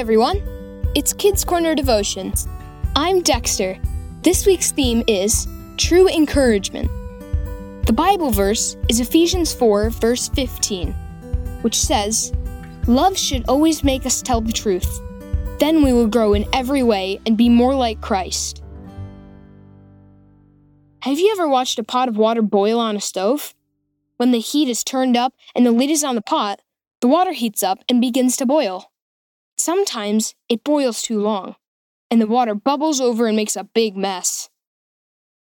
everyone. It's Kids Corner Devotions. I'm Dexter. This week's theme is True Encouragement. The Bible verse is Ephesians 4, verse 15, which says, Love should always make us tell the truth. Then we will grow in every way and be more like Christ. Have you ever watched a pot of water boil on a stove? When the heat is turned up and the lid is on the pot, the water heats up and begins to boil. Sometimes it boils too long, and the water bubbles over and makes a big mess.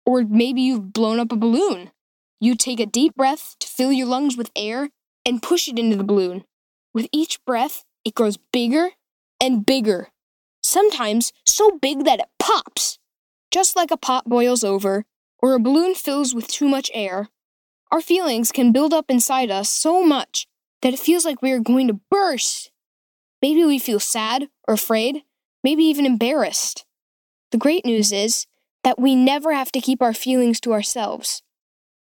Or maybe you've blown up a balloon. You take a deep breath to fill your lungs with air and push it into the balloon. With each breath, it grows bigger and bigger. Sometimes so big that it pops. Just like a pot boils over, or a balloon fills with too much air, our feelings can build up inside us so much that it feels like we are going to burst. Maybe we feel sad or afraid, maybe even embarrassed. The great news is that we never have to keep our feelings to ourselves.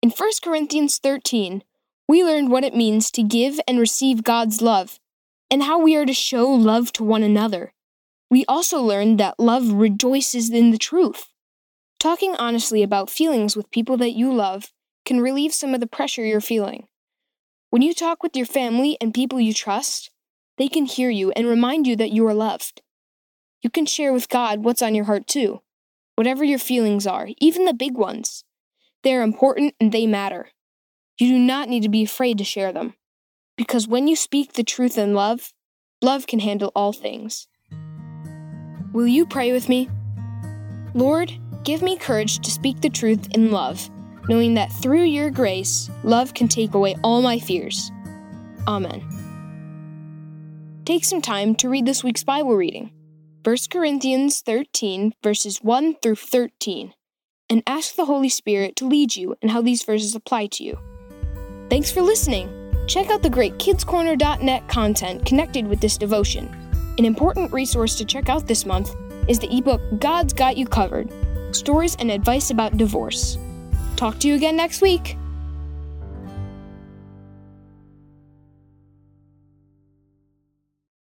In 1 Corinthians 13, we learned what it means to give and receive God's love and how we are to show love to one another. We also learned that love rejoices in the truth. Talking honestly about feelings with people that you love can relieve some of the pressure you're feeling. When you talk with your family and people you trust, they can hear you and remind you that you are loved. You can share with God what's on your heart too, whatever your feelings are, even the big ones. They are important and they matter. You do not need to be afraid to share them, because when you speak the truth in love, love can handle all things. Will you pray with me? Lord, give me courage to speak the truth in love knowing that through your grace, love can take away all my fears. Amen. Take some time to read this week's Bible reading, 1 Corinthians 13, verses 1 through 13, and ask the Holy Spirit to lead you in how these verses apply to you. Thanks for listening. Check out the great kidscorner.net content connected with this devotion. An important resource to check out this month is the ebook God's Got You Covered Stories and Advice About Divorce. Talk to you again next week.